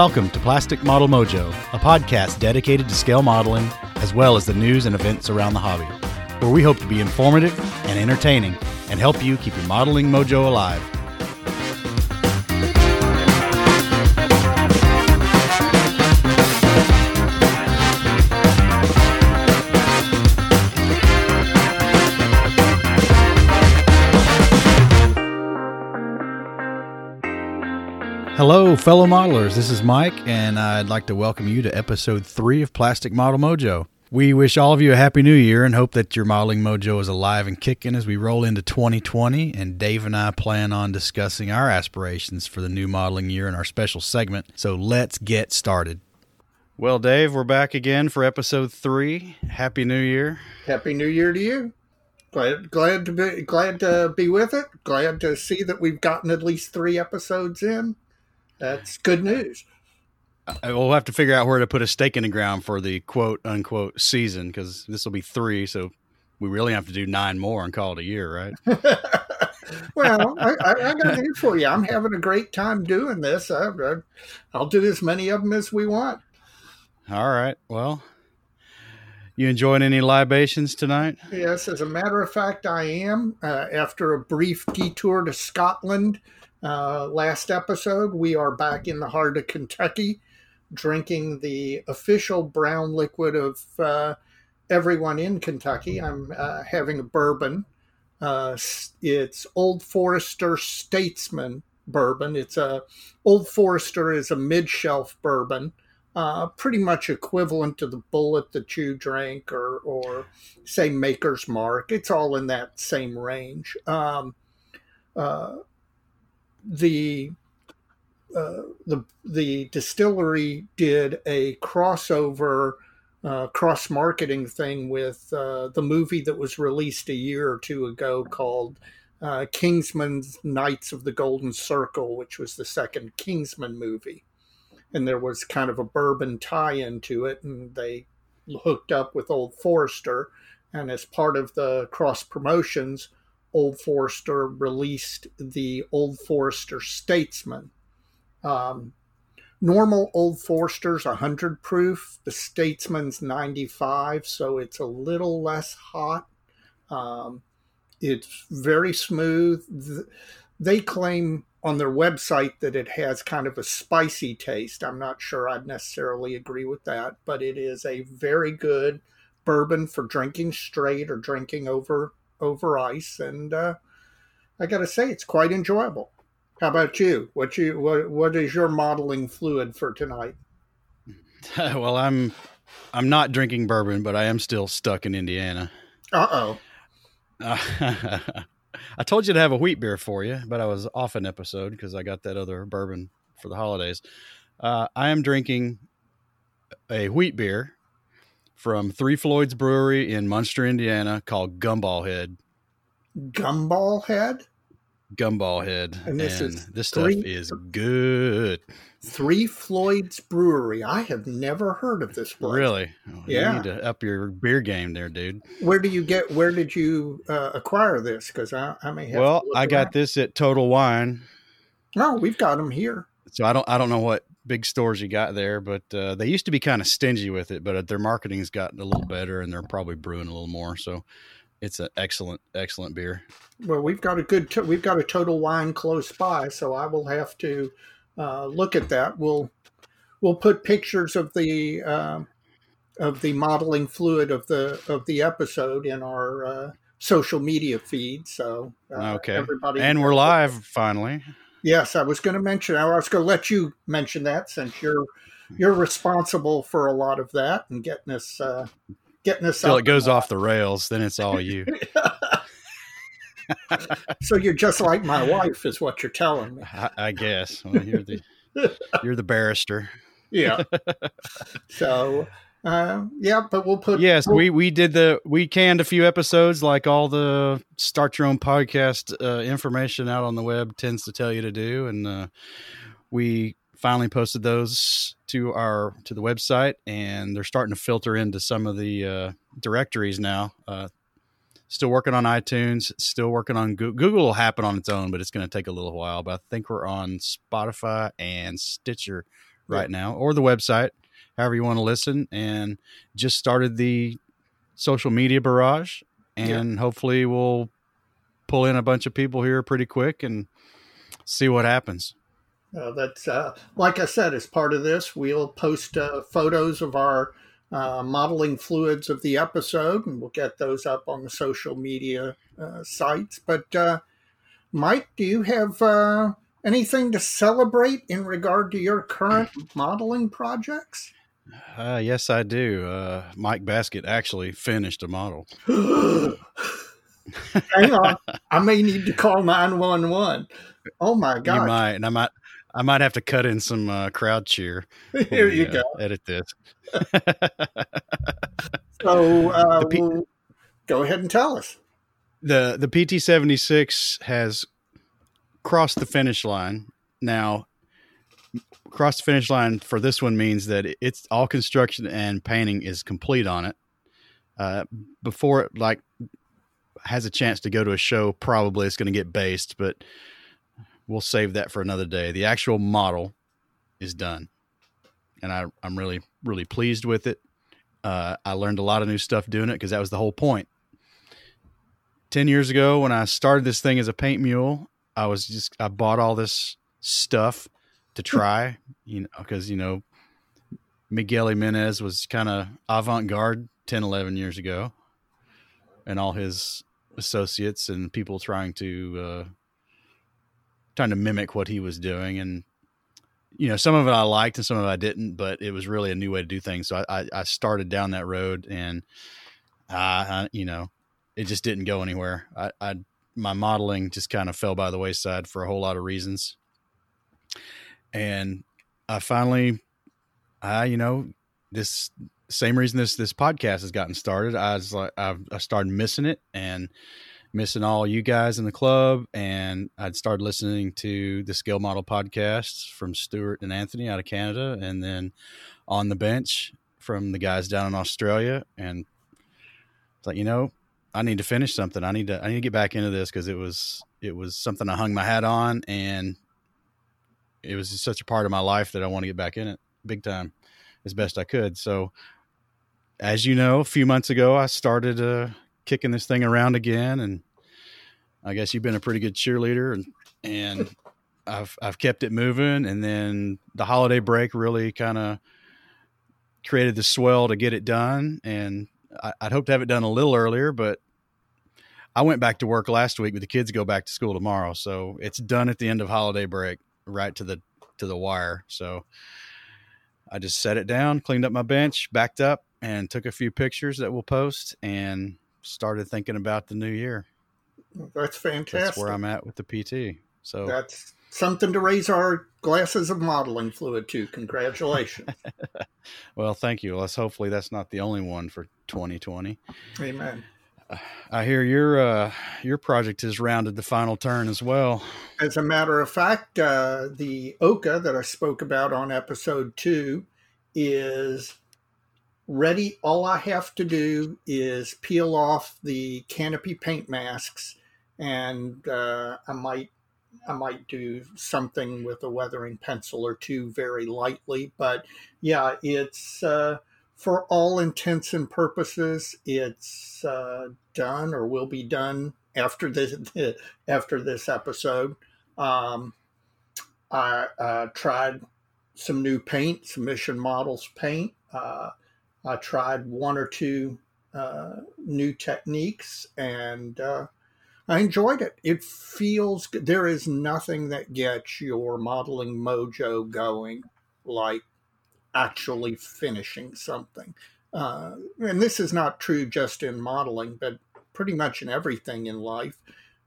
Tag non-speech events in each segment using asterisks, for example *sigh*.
Welcome to Plastic Model Mojo, a podcast dedicated to scale modeling as well as the news and events around the hobby, where we hope to be informative and entertaining and help you keep your modeling mojo alive. Hello, fellow modelers. This is Mike, and I'd like to welcome you to episode three of Plastic Model Mojo. We wish all of you a happy new year and hope that your modeling mojo is alive and kicking as we roll into 2020. And Dave and I plan on discussing our aspirations for the new modeling year in our special segment. So let's get started. Well, Dave, we're back again for episode three. Happy New Year. Happy New Year to you. Glad, glad to be glad to be with it. Glad to see that we've gotten at least three episodes in. That's good news. We'll have to figure out where to put a stake in the ground for the quote unquote season because this will be three. So we really have to do nine more and call it a year, right? *laughs* well, I, I, I got news for you. I'm having a great time doing this. I, I, I'll do as many of them as we want. All right. Well, you enjoying any libations tonight? Yes, as a matter of fact, I am. Uh, after a brief detour to Scotland uh, last episode, we are back in the heart of Kentucky, drinking the official brown liquid of uh, everyone in Kentucky. I'm uh, having a bourbon. Uh, it's Old Forester Statesman bourbon. It's a Old Forester is a mid shelf bourbon. Uh, pretty much equivalent to the Bulleit that you drank, or, or say Maker's Mark. It's all in that same range. Um, uh, the uh, the the distillery did a crossover uh, cross marketing thing with uh, the movie that was released a year or two ago called uh, Kingsman's Knights of the Golden Circle, which was the second Kingsman movie, and there was kind of a bourbon tie into it, and they hooked up with Old Forester, and as part of the cross promotions. Old Forester released the Old Forester Statesman. Um, normal Old Forester's 100 proof, the Statesman's 95, so it's a little less hot. Um, it's very smooth. They claim on their website that it has kind of a spicy taste. I'm not sure I'd necessarily agree with that, but it is a very good bourbon for drinking straight or drinking over over ice, and uh, I got to say it's quite enjoyable. How about you? What you what what is your modeling fluid for tonight? *laughs* well, I'm I'm not drinking bourbon, but I am still stuck in Indiana. Uh oh. Uh, *laughs* I told you to have a wheat beer for you, but I was off an episode because I got that other bourbon for the holidays. Uh, I am drinking a wheat beer from Three Floyds Brewery in Munster, Indiana, called Gumball Head. Gumball head. Gumball Head, And this is this stuff three- is good. Three Floyds Brewery. I have never heard of this place. Really, Oh, Yeah. You need to up your beer game there, dude. Where do you get? Where did you uh, acquire this? Because I, I may have. Well, I got around. this at Total Wine. No, we've got them here. So I don't I don't know what big stores you got there, but uh, they used to be kind of stingy with it, but uh, their marketing's gotten a little better, and they're probably brewing a little more. So it's an excellent excellent beer. Well, we've got a good. To- we've got a total wine close by, so I will have to uh, look at that. We'll we'll put pictures of the um of the modeling fluid of the of the episode in our uh, social media feed. So uh, Okay. everybody And we're live finally. Yes, I was going to mention. I was going to let you mention that since you're you're responsible for a lot of that and getting us uh, getting us Till it goes off the rails, then it's all you. *laughs* So you're just like my wife, is what you're telling me. I, I guess well, you're the you're the barrister. *laughs* Yeah. *laughs* so uh, yeah, but we'll put Yes, we'll- we we did the we canned a few episodes like all the start your own podcast uh, information out on the web tends to tell you to do, and uh, we finally posted those to our to the website, and they're starting to filter into some of the uh, directories now. Uh, still working on iTunes, still working on Google. Google will happen on its own, but it's going to take a little while. But I think we're on Spotify and Stitcher right now, or the website, however you want to listen. And just started the social media barrage, and hopefully we'll pull in a bunch of people here pretty quick and see what happens. Uh, that's uh, like I said, as part of this, we'll post uh, photos of our uh, modeling fluids of the episode, and we'll get those up on the social media uh, sites. But uh, Mike, do you have anything to celebrate in regard to your current modeling projects? Yes, I do. Mike Basket actually finished a model. *gasps* Hang on, I may need to call nine one one. Oh my god! You might, and I might, I might have to cut in some uh, crowd cheer. *laughs* Here you uh, go. Edit this. *laughs* so, uh, P- we'll go ahead and tell us. the The PT seventy six has crossed the finish line. Now, cross the finish line for this one means that it's all construction and painting is complete on it. Uh, before it like has a chance to go to a show, probably it's going to get based, but we'll save that for another day. The actual model is done, and I, I'm really, really pleased with it. Uh, I learned a lot of new stuff doing it because that was the whole point. 10 years ago, when I started this thing as a paint mule, I was just, I bought all this stuff to try, you know, because, you know, Miguel Jimenez was kind of avant garde 10, 11 years ago, and all his associates and people trying to, uh, trying to mimic what he was doing. And, you know, some of it I liked and some of it I didn't, but it was really a new way to do things. So I, I started down that road and, uh, you know, it just didn't go anywhere. I, I, my modeling just kind of fell by the wayside for a whole lot of reasons. And I finally, I, you know, this same reason this, this podcast has gotten started. I was like, i I started missing it and, missing all you guys in the club, and I'd started listening to the Scale Model podcasts from Stuart and Anthony out of Canada, and then on the bench from the guys down in Australia, and it's like you know, I need to finish something. I need to I need to get back into this because it was it was something I hung my hat on, and it was such a part of my life that I want to get back in it big time as best I could. So, as you know, a few months ago, I started uh, kicking this thing around again. And I guess you've been a pretty good cheerleader and, and *laughs* I've, I've kept it moving. And then the holiday break really kind of created the swell to get it done. And I, would hope to have it done a little earlier, but I went back to work last week, but the kids go back to school tomorrow. So it's done at the end of holiday break, right to the, to the wire. So I just set it down, cleaned up my bench, backed up, and took a few pictures that we'll post. And started thinking about the new year. That's fantastic. That's where I'm at with the PT. So that's something to raise our glasses of modeling fluid to. Congratulations. *laughs* well, thank you. Let's hopefully that's not the only one for 2020. Amen. I hear your uh, your project has rounded the final turn as well. As a matter of fact, uh, the Oka that I spoke about on episode two is ready. All I have to do is peel off the canopy paint masks, and uh, I might I might do something with a weathering pencil or two very lightly. But yeah, it's uh, for all intents and purposes, it's uh, done or will be done after this after this episode. Um, I uh, tried some new paint, some Mission Models paint. Uh, I tried one or two uh, new techniques and uh, I enjoyed it. It feels there is nothing that gets your modeling mojo going like actually finishing something. Uh, and this is not true just in modeling, but pretty much in everything in life.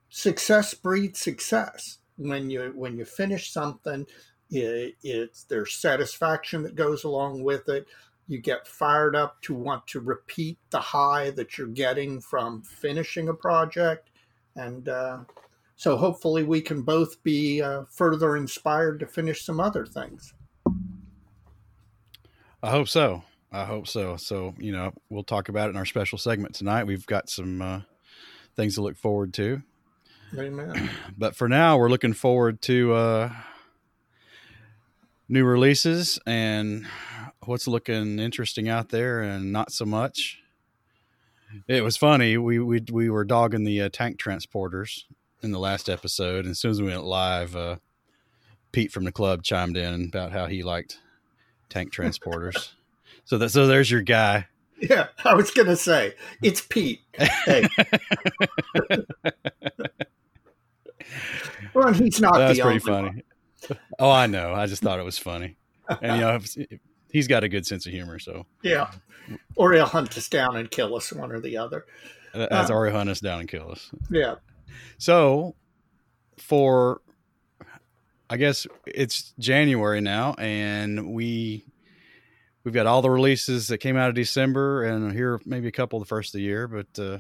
Success breeds success. When you when you finish something, it, it's there's satisfaction that goes along with it you get fired up to want to repeat the high that you're getting from finishing a project. And uh, so hopefully we can both be uh, further inspired to finish some other things. I hope so. I hope so. So, you know, we'll talk about it in our special segment tonight. We've got some uh, things to look forward to. Amen. *clears throat* But for now, we're looking forward to uh, new releases and what's looking interesting out there and not so much. It was funny. We we we were dogging the uh, tank transporters in the last episode, and as soon as we went live, uh, Pete from the club chimed in about how he liked tank transporters. so that so there's your guy. Yeah, I was gonna say it's Pete. Hey. *laughs* well, he's not. That's pretty funny. one. Oh, I know. I just thought it was funny, and you know, he's got a good sense of humor. So Yeah, or he'll hunt us down and kill us, one or the other. that's Uh. already hunt us down and kill us. Yeah, So, for I guess it's January now, and we we've got all the releases that came out of December, and here maybe a couple the first of the year. But uh,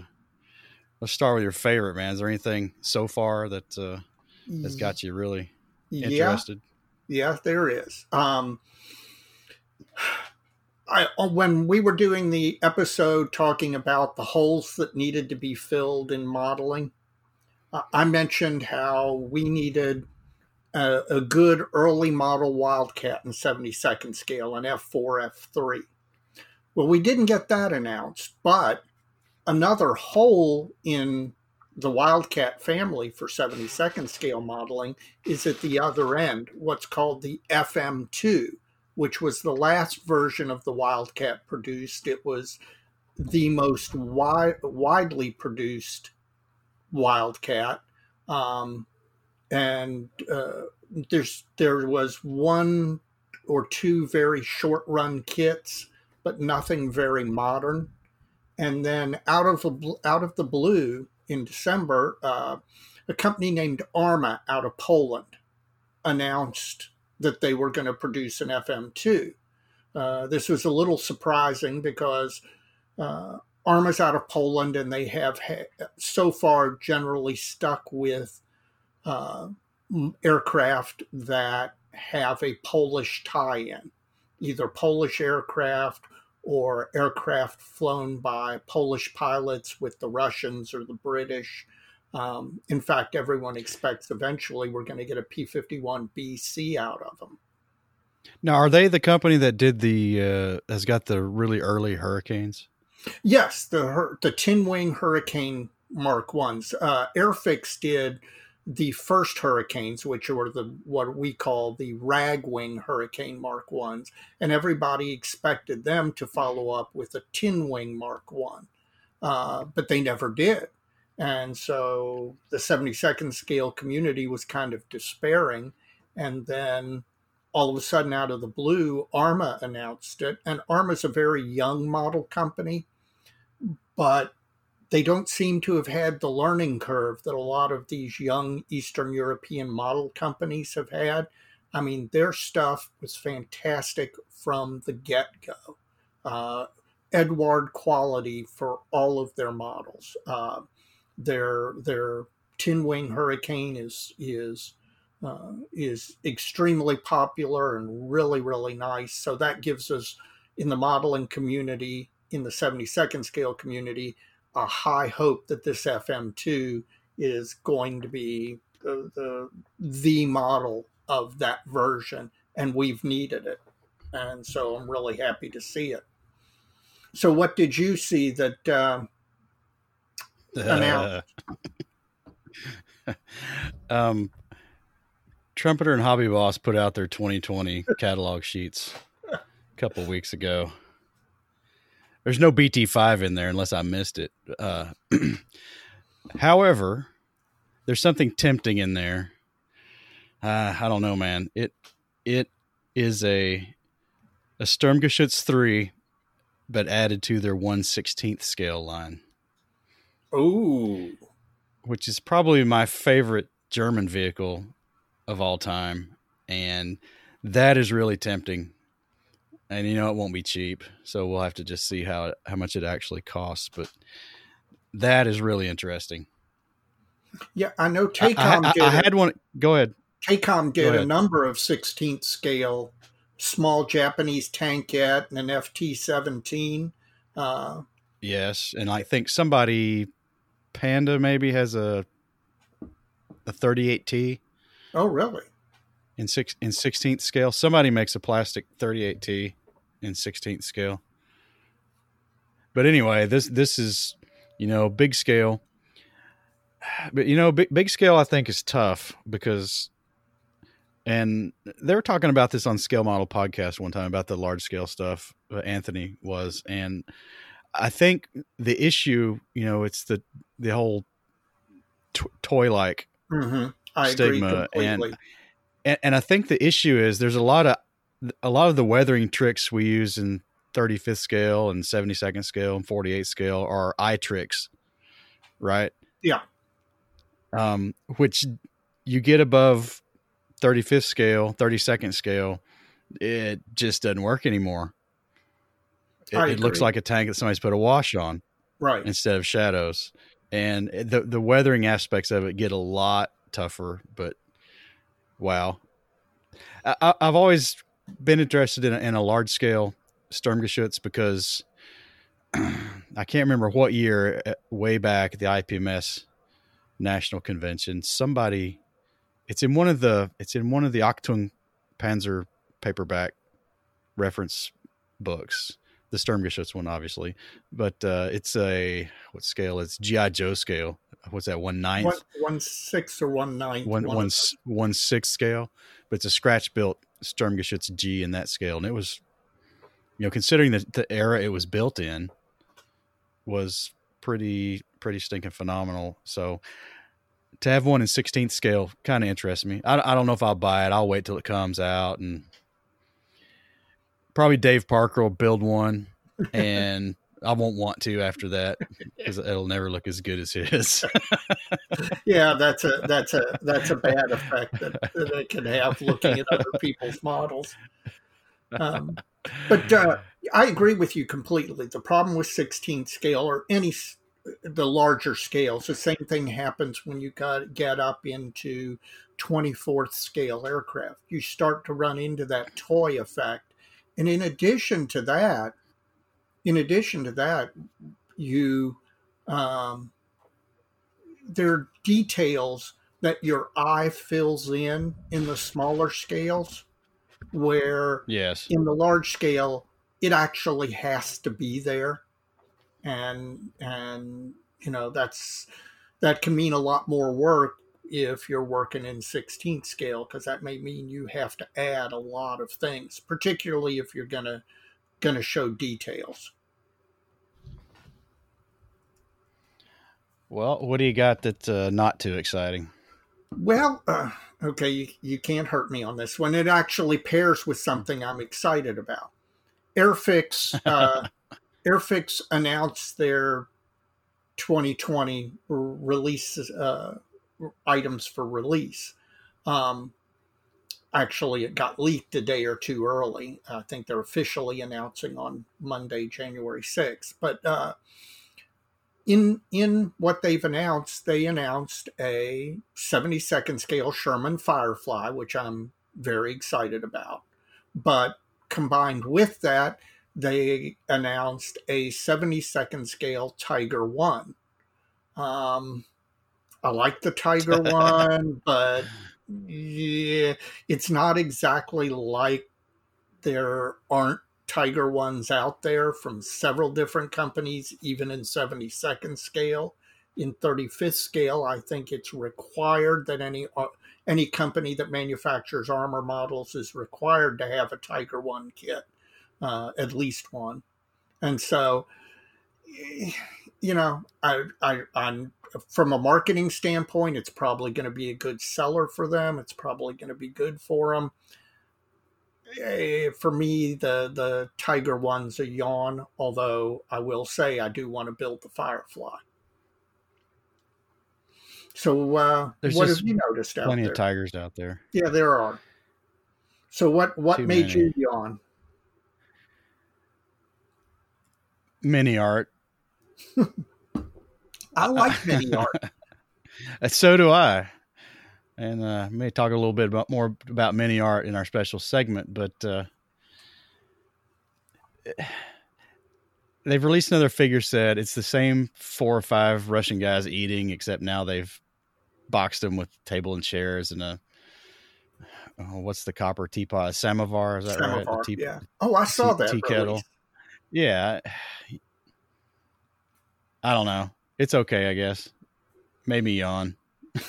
let's start with your favorite, man. Is there anything so far that uh, that's got you really interested? yeah. There is. Um, I uh, when we were doing the episode talking about the holes that needed to be filled in modeling, I mentioned how we needed a, a good early model Wildcat in 72nd scale and F4, F3. Well, we didn't get that announced, but another hole in the Wildcat family for 72nd scale modeling is at the other end, what's called the FM2, which was the last version of the Wildcat produced. It was the most wi- widely produced Wildcat. Um, and uh, there's there was one or two very short run kits, but nothing very modern. And then out of the out of the blue in December, uh, a company named Arma out of Poland announced that they were going to produce an FM2. Uh, this was a little surprising because uh, Arma's out of Poland and they have ha- so far generally stuck with uh, aircraft that have a Polish tie in, either Polish aircraft or aircraft flown by Polish pilots with the Russians or the British. Um, in fact, everyone expects eventually we're going to get a P 51 BC out of them. Now, are they the company that did the uh, has got the really early hurricanes? Yes, the the tin wing Hurricane Mark ones. Uh, Airfix did the first Hurricanes, which were the what we call the ragwing Hurricane Mark ones, and everybody expected them to follow up with a tin wing Mark one, uh, but they never did. And so the 72nd scale community was kind of despairing, and then all of a sudden, out of the blue, Arma announced it. And ARMA is a very young model company but they don't seem to have had the learning curve that a lot of these young Eastern European model companies have had. I mean, their stuff was fantastic from the get go. Uh, Eduard quality for all of their models. Uh, their their tin wing Hurricane is is uh, is extremely popular and really really nice. So that gives us in the modeling community in the 72nd scale community a high hope that this FM2 is going to be the, the, the model of that version, and we've needed it. And so I'm really happy to see it. So, what did you see that? Uh, Announced. *laughs* um, Trumpeter and Hobby Boss put out their 2020 catalog sheets a couple weeks ago. There's no BT5 in there unless I missed it. Uh, *clears throat* however, there's something tempting in there. Uh, I don't know, man. It it is a a Sturmgeschütz three, but added to their 116th scale line, oh, which is probably my favorite German vehicle of all time, and that is really tempting and you know it won't be cheap so we'll have to just see how how much it actually costs but that is really interesting yeah, I know I, Takom I- did. I had one go ahead Takom Go did a number of 16th scale small Japanese tankette and an FT 17. Uh, yes and i think somebody panda maybe has a a 38t oh, really? in six in sixteenth scale. Somebody makes a plastic thirty eight T in sixteenth scale. But anyway, this this is you know big scale. But you know, big big scale I think is tough because and they were talking about this on Scale Model podcast one time about the large scale stuff. Uh, Anthony was, and I think the issue, you know, it's the the whole t- toy like Mm-hmm. Stigma, completely. and, and and I think the issue is there's a lot of a lot of the weathering tricks we use in 35th scale and 72nd scale and 48th scale are eye tricks, right? Yeah. Um, which you get above 35th scale, 32nd scale, it just doesn't work anymore. It, it looks like a tank that somebody's put a wash on right. instead of shadows. And the the weathering aspects of it get a lot tougher. But wow, I, I've always been interested in a, in a large scale Sturmgeschütz because *clears throat* I can't remember what year, uh, way back at the IPMS National Convention, somebody, it's in one of the it's in one of the Achtung Panzer paperback reference books the Sturmgeschütz one, obviously, but uh, it's a what scale? It's GI Joe scale. What's that? One ninth, One, one sixth or one ninth. one one one one sixth scale. But it's a scratch built Sturmgeschütz G in that scale, and it was, you know, considering the, the era it was built in, was pretty pretty stinking phenomenal. So to have one in sixteenth scale kind of interests me. I, I don't know if I'll buy it. I'll wait till it comes out and probably Dave Parker will build one, *laughs* and I won't want to after that *laughs* because it'll never look as good as his. *laughs* Yeah, that's a that's a that's a bad effect that, *laughs* that it can have looking at other people's models. Um, but uh, I agree with you completely. The problem with 16th scale or any the larger scales, the same thing happens when you got get up into 24th scale aircraft. You start to run into that toy effect, and in addition to that, in addition to that, you um, there are details that your eye fills in in the smaller scales where yes. in the large scale it actually has to be there and and you know that's that can mean a lot more work if you're working in 16th scale because that may mean you have to add a lot of things particularly if you're gonna gonna show details Well, what do you got that's uh, not too exciting? Well, uh, okay, you, you can't hurt me on this one. It actually pairs with something I'm excited about. Airfix, *laughs* uh, Airfix announced their 2020 r- release uh, items for release. Um, actually, it got leaked a day or two early. I think they're officially announcing on Monday, January 6th. But uh, in in what they've announced, they announced a 72nd scale Sherman Firefly, which I'm very excited about. But combined with that, they announced a 72nd scale Tiger One. Um, I like the Tiger *laughs* One, but yeah, it's not exactly like there aren't Tiger ones out there from several different companies, even in 72nd scale. In 35th scale, I think it's required that any uh, any company that manufactures armor models is required to have a Tiger One kit, uh, at least one. And so, you know, I, I, I'm from a marketing standpoint, it's probably going to be a good seller for them. It's probably going to be good for them eh, for me, the the Tiger one's a yawn. Although I will say I do want to build the Firefly. So, uh, There's what have you noticed out Plenty of tigers out there. Yeah, there are. So, what what Too made many. you yawn? Mini art. *laughs* I like mini art. *laughs* So do I. And uh, may talk a little bit about more about mini art in our special segment, but uh, *sighs* they've released another figure set. It's the same four or five Russian guys eating, except now they've boxed them with table and chairs and a oh, what's the copper teapot? Samovar, is that right? Samovar, The tea- yeah. Oh, I saw that. tea kettle. Yeah. I don't know. It's okay, I guess. Made me yawn. *laughs*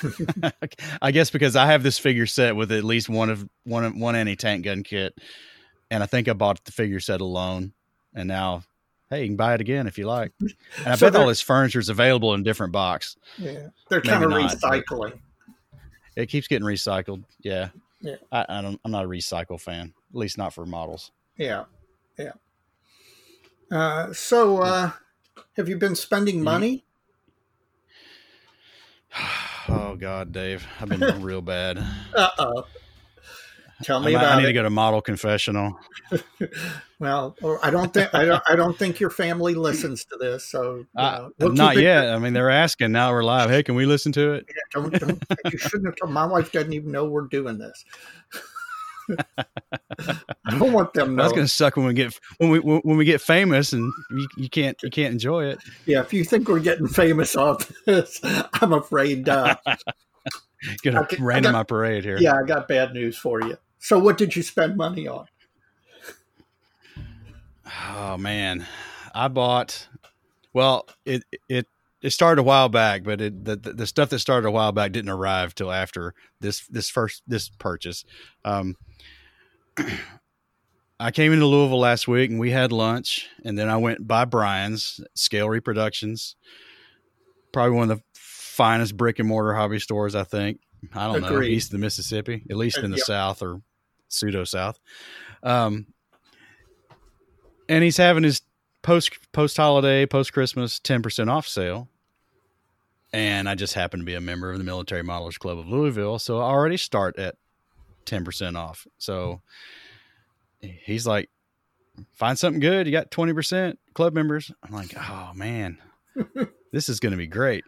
*laughs* I guess because I have this figure set with at least one of one of- one anti tank gun kit, and I think I bought the figure set alone, and now, hey, you can buy it again if you like. *laughs* And I So bet all this furniture is available in different box. Yeah, they're Maybe kind of not, recycling. It keeps getting recycled. Yeah, Yeah. I, I don't. I'm not a recycle fan, at least not for models. Yeah, yeah. Uh, so, uh, have you been spending Mm-hmm. money? *sighs* oh God, Dave, I've been *laughs* real bad. Uh oh. Tell me I about need it. to go to model confessional. *laughs* Well, I don't think I don't, I don't think your family listens to this. So, Uh, we'll not keep it- yet. I mean, they're asking now. We're live. Hey, can we listen to it? Don't, don't, you shouldn't have told. My wife doesn't even know we're doing this. *laughs* I don't want them That's gonna suck when we get when we when we get famous and you, you can't you can't enjoy it. Yeah, if you think we're getting famous off this, *laughs* I'm afraid. Uh, Gonna Okay, I got- parade here. yeah, I got bad news for you. So, what did you spend money on? Oh man, I bought. Well, it it it started a while back, but it the, the the stuff that started a while back didn't arrive till after this this first this purchase. Um, I came into Louisville last week and we had lunch, and then I went by Brian's Scale Reproductions, probably one of the finest brick and mortar hobby stores. I think I don't know east of the Mississippi, at least in the Yep. South or pseudo South. Um, and he's having his post post holiday, post Christmas ten percent off sale. And I just happen to be a member of the Military Modelers Club of Louisville, so I already start at ten percent off. So he's like, "Find something good. You got twenty percent club members." I'm like, "Oh man, *laughs* this is going to be great."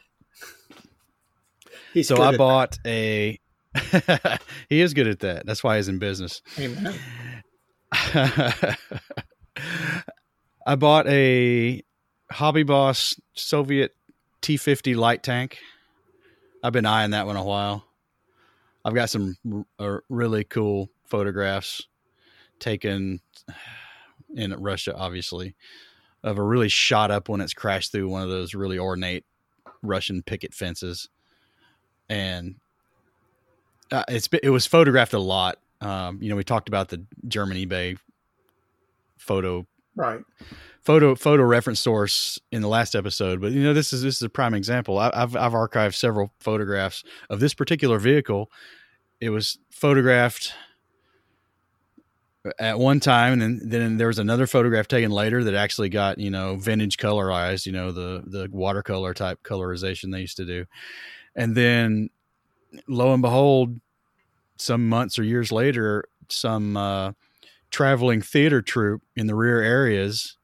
He's so I bought a. *laughs* he is good at that. That's why he's in business. Amen. *laughs* I bought a Hobby Boss Soviet T50 light tank. I've been eyeing that one a while. I've got some r- uh, really cool photographs taken in Russia, obviously, of a really shot up when it's crashed through one of those really ornate Russian picket fences, and uh, it's it was photographed a lot. Um, you know, we talked about the German eBay photo Right. photo photo reference source in the last episode, but you know this is this is a prime example. I, I've I've archived several photographs of this particular vehicle. It was photographed at one time, and then, then there was another photograph taken later that actually got you know vintage colorized, you know the the watercolor type colorization they used to do, and then lo and behold, some months or years later, some uh, traveling theater troupe in the rear areas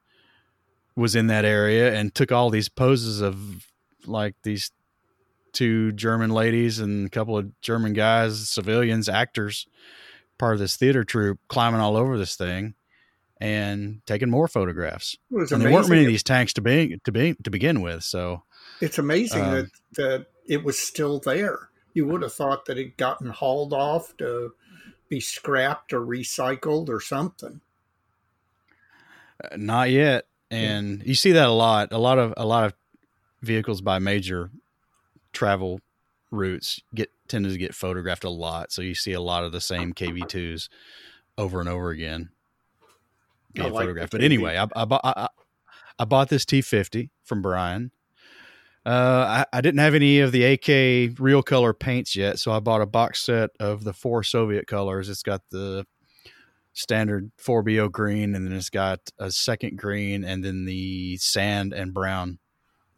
was in that area and took all these poses of like these two German ladies and a couple of German guys, civilians, actors, part of this theater troupe, climbing all over this thing and taking more photographs. Was And there weren't many of these tanks to be to be to begin with, so It's amazing um, that that it was still there. You would have thought that it gotten hauled off to be scrapped or recycled or something. uh, not yet. And you see that a lot. A lot of a lot of vehicles by major travel routes get tended to get photographed a lot. So you see a lot of the same KV2s over and over again I getting like photographed. But anyway, I, I, bought, I, I- I bought this T50 from Brian. Uh, I, I didn't have any of the AK real color paints yet, so I bought a box set of the four Soviet colors. It's got the standard 4BO green, and then it's got a second green, and then the sand and brown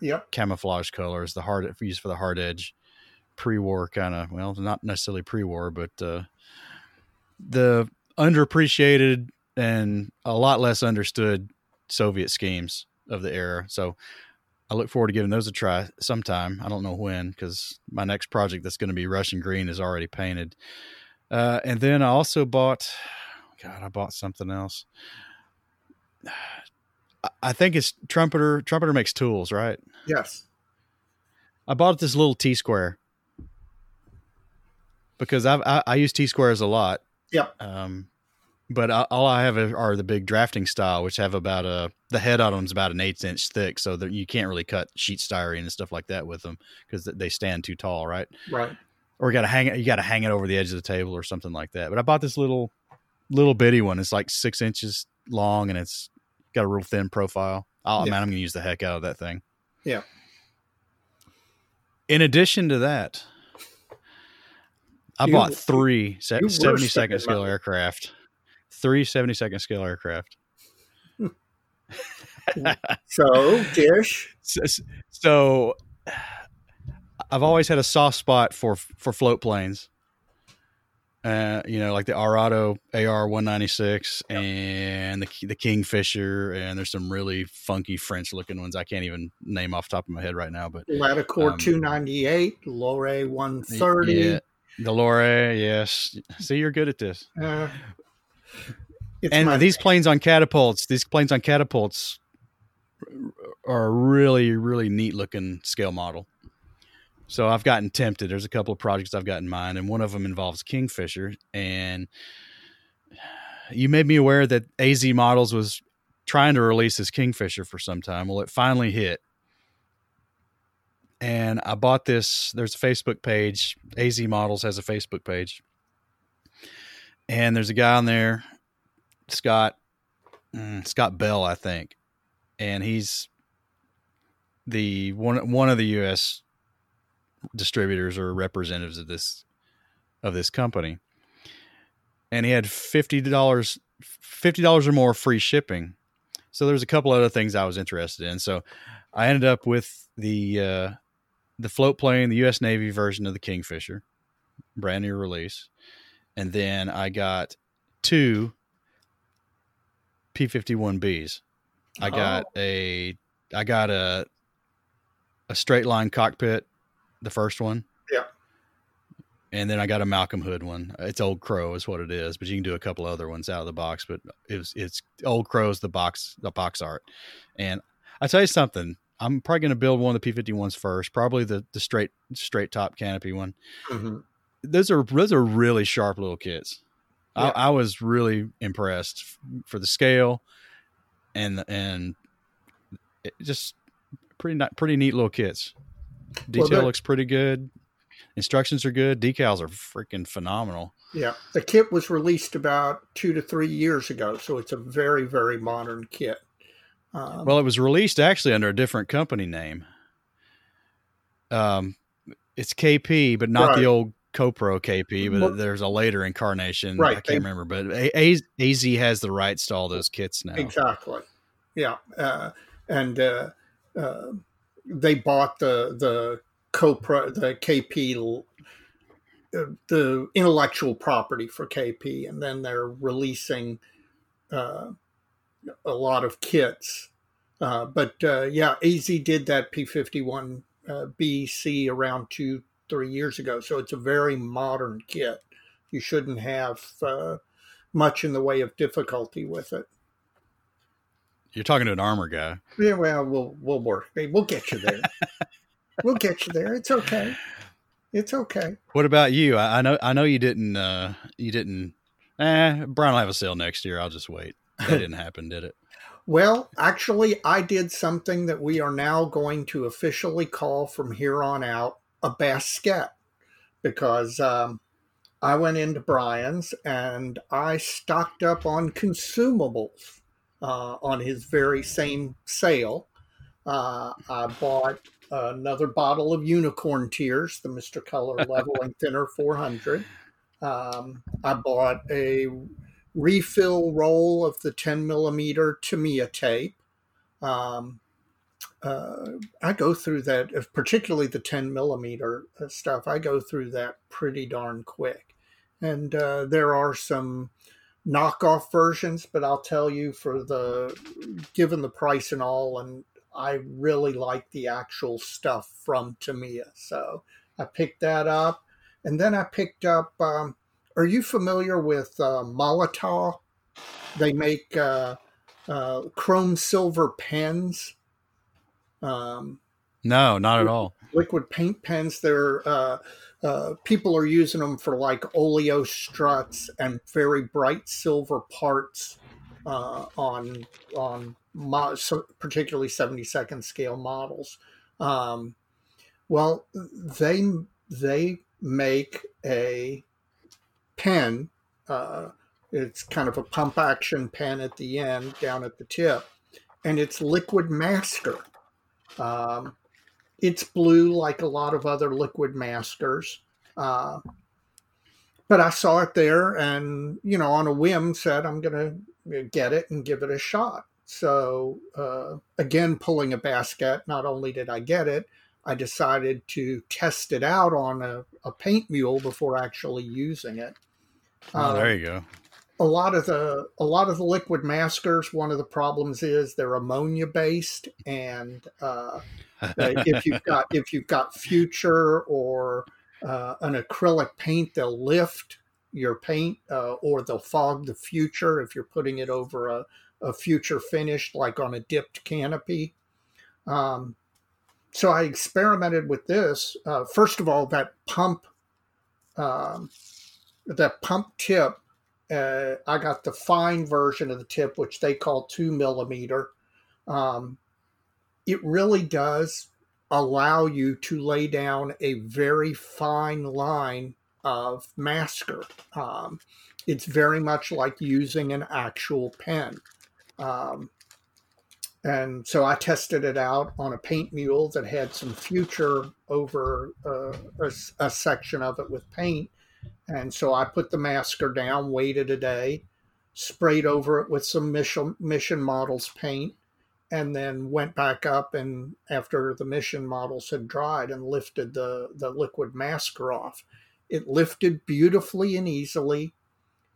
Yep. camouflage colors, the hard used for the hard edge pre-war kind of well, not necessarily pre-war, but uh, the underappreciated and a lot less understood Soviet schemes of the era. So I look forward to giving those a try sometime. I don't know when because my next project that's going to be Russian green is already painted. Uh, and then I also bought, God, I bought something else. I- think it's Trumpeter. Trumpeter makes tools, right? Yes. I bought this little T square because I've, I I use T squares a lot, Yep. Um, but all I have are the big drafting style, which have about a the head on them is about an eighth inch thick, so that you can't really cut sheet styrene and stuff like that with them because they stand too tall, right? Right. Or you got to hang it. You got to hang it over the edge of the table or something like that. But I bought this little little bitty one. It's like six inches long and it's got a real thin profile. Oh yeah. man, I'm gonna use the heck out of that thing. Yeah. In addition to that, I you, bought three 70 second scale aircraft. Three 70 second scale aircraft. *laughs* so, Dish. So, so, I've always had a soft spot for for float planes. Uh, you know, like the Arado AR 196 and the the Kingfisher, and there's some really funky French looking ones I can't even name off the top of my head right now. But Latécoère um, 298, Loire 130. Yeah, the Loire, yes. See, you're good at this. Uh, and these planes on catapults, these planes on catapults are a really, really neat looking scale model. So I've gotten tempted. There's a couple of projects I've got in mind, and one of them involves Kingfisher. And you made me aware that AZ Models was trying to release this Kingfisher for some time. Well, it finally hit. And I bought this. There's a Facebook page. AZ Models has a Facebook page. And there's a guy on there, Scott, mm, Scott Bell, I think. And he's the one one of the US distributors or representatives of this of this company. And he had fifty dollars fifty dollars or more free shipping. So there's a couple other things I was interested in. So I ended up with the uh, the float plane, the U.S. Navy version of the Kingfisher, brand new release, and then I got two P51Bs. I got oh. a I got a a straight line cockpit the first one. Yeah. And then I got a Malcolm Hood one. It's Old Crow is what it is, but you can do a couple other ones out of the box. But it's it's Old Crow's the box the box art. And I tell you something, I'm probably going to build one of the P51s first. Probably the the straight straight top canopy one. Mm-hmm. Those are those are really sharp little kits. Yeah. I, I, was really impressed for the scale, and and just pretty pretty neat little kits. Detail well, looks pretty good. Instructions are good. Decals are freaking phenomenal. Yeah, the kit was released about two to three years ago, so it's a very very modern kit. Um, well, it was released actually under a different company name. Um, it's KP, but not right. the old KoPro KP, but well, there's a later incarnation. Right. I can't they, remember, but AZ has the rights to all those kits now. Exactly. Yeah. Uh, and uh, uh, they bought the the KoPro the KP uh, the intellectual property for KP, and then they're releasing uh, a lot of kits. Uh, but uh, yeah, AZ did that P51 uh, BC around two three years ago, so it's a very modern kit. You shouldn't have uh, much in the way of difficulty with it. You're talking to an armor guy. Yeah, well, we'll we'll work. We'll get you there. *laughs* we'll get you there. It's okay. It's okay. What about you? I, I know I know you didn't uh you didn't eh, Brian will have a sale next year. I'll just wait. That didn't happen, did it? *laughs* Well, actually, I did something that we are now going to officially call from here on out a basket because um, I went into Brian's and I stocked up on consumables uh, on his very same sale. Uh, I bought another bottle of Unicorn Tears, the Mr. Color *laughs* Leveling Thinner 400. Um, I bought a refill roll of the 10 millimeter Tamiya tape. Um, uh, I go through that, particularly the 10 millimeter uh, stuff. I go through that pretty darn quick. And uh, there are some knockoff versions, but I'll tell you for the given the price and all, and I really like the actual stuff from Tamiya. So I picked that up. And then I picked up, um, are you familiar with uh, Molotow? They make uh, uh, chrome silver pens. Um, No, not at all. Liquid paint pens. They're uh, uh, people are using them for like oleo struts and very bright silver parts uh, on on mo- particularly 72nd scale models. Um, well, they they make a pen. Uh, it's kind of a pump action pen at the end, down at the tip, and it's liquid masker. Um, it's blue like a lot of other liquid maskers. Uh, but I saw it there and, you know, on a whim said, I'm going to get it and give it a shot. So, uh, again, pulling a basket, not only did I get it, I decided to test it out on a, a paint mule before actually using it. Oh, there you go. A lot of the a lot of the liquid maskers. One of the problems is they're ammonia based, and uh, if you've *laughs* got if you've got future or uh, an acrylic paint, they'll lift your paint uh, or they'll fog the future if you're putting it over a, a future finish, like on a dipped canopy. Um, so I experimented with this. Uh, first of all, that pump, um, that pump tip, uh, I got the fine version of the tip, which they call two millimeter. Um, it really does allow you to lay down a very fine line of masker. Um, it's very much like using an actual pen. Um, and so I tested it out on a paint mule that had some future over uh, a, a, section of it with paint. And so I put the masker down, waited a day, sprayed over it with some mission, mission models paint, and then went back up and after the mission models had dried and lifted the, the liquid masker off. It lifted beautifully and easily.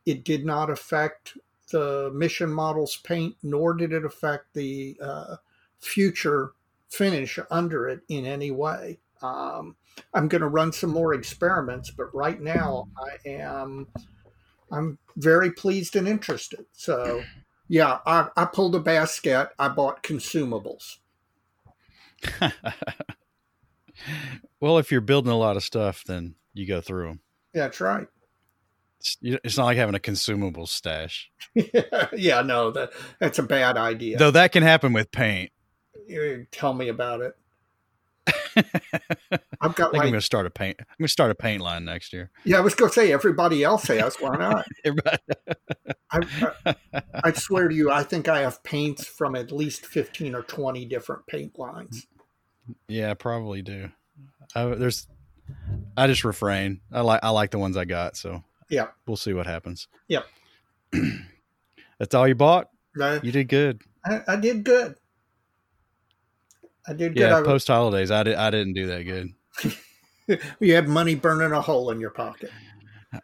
It did not affect the mission models paint, nor did it affect the uh, future finish under it in any way. Um, I'm going to run some more experiments, but right now I am I'm very pleased and interested. So, yeah, I, I pulled a basket. I bought consumables. *laughs* well, if you're building a lot of stuff, then you go through them. That's right. It's, it's not like having a consumable stash. *laughs* yeah, no, that that's a bad idea. Though that can happen with paint. You tell me about it. I've got. I like, I'm going to start a paint. I'm going to start a paint line next year. Yeah, I was going to say everybody else has. Why not? *laughs* I, I, I, swear to you, I think I have paints from at least fifteen or twenty different paint lines. Yeah, I probably do. I, there's. I just refrain. I like. I like the ones I got. So yeah. We'll see what happens. Yep. *clears throat* That's all you bought? Right. You did good. I, I did good. I did good. Yeah, post holidays, I did. I didn't do that good. *laughs* you had money burning a hole in your pocket.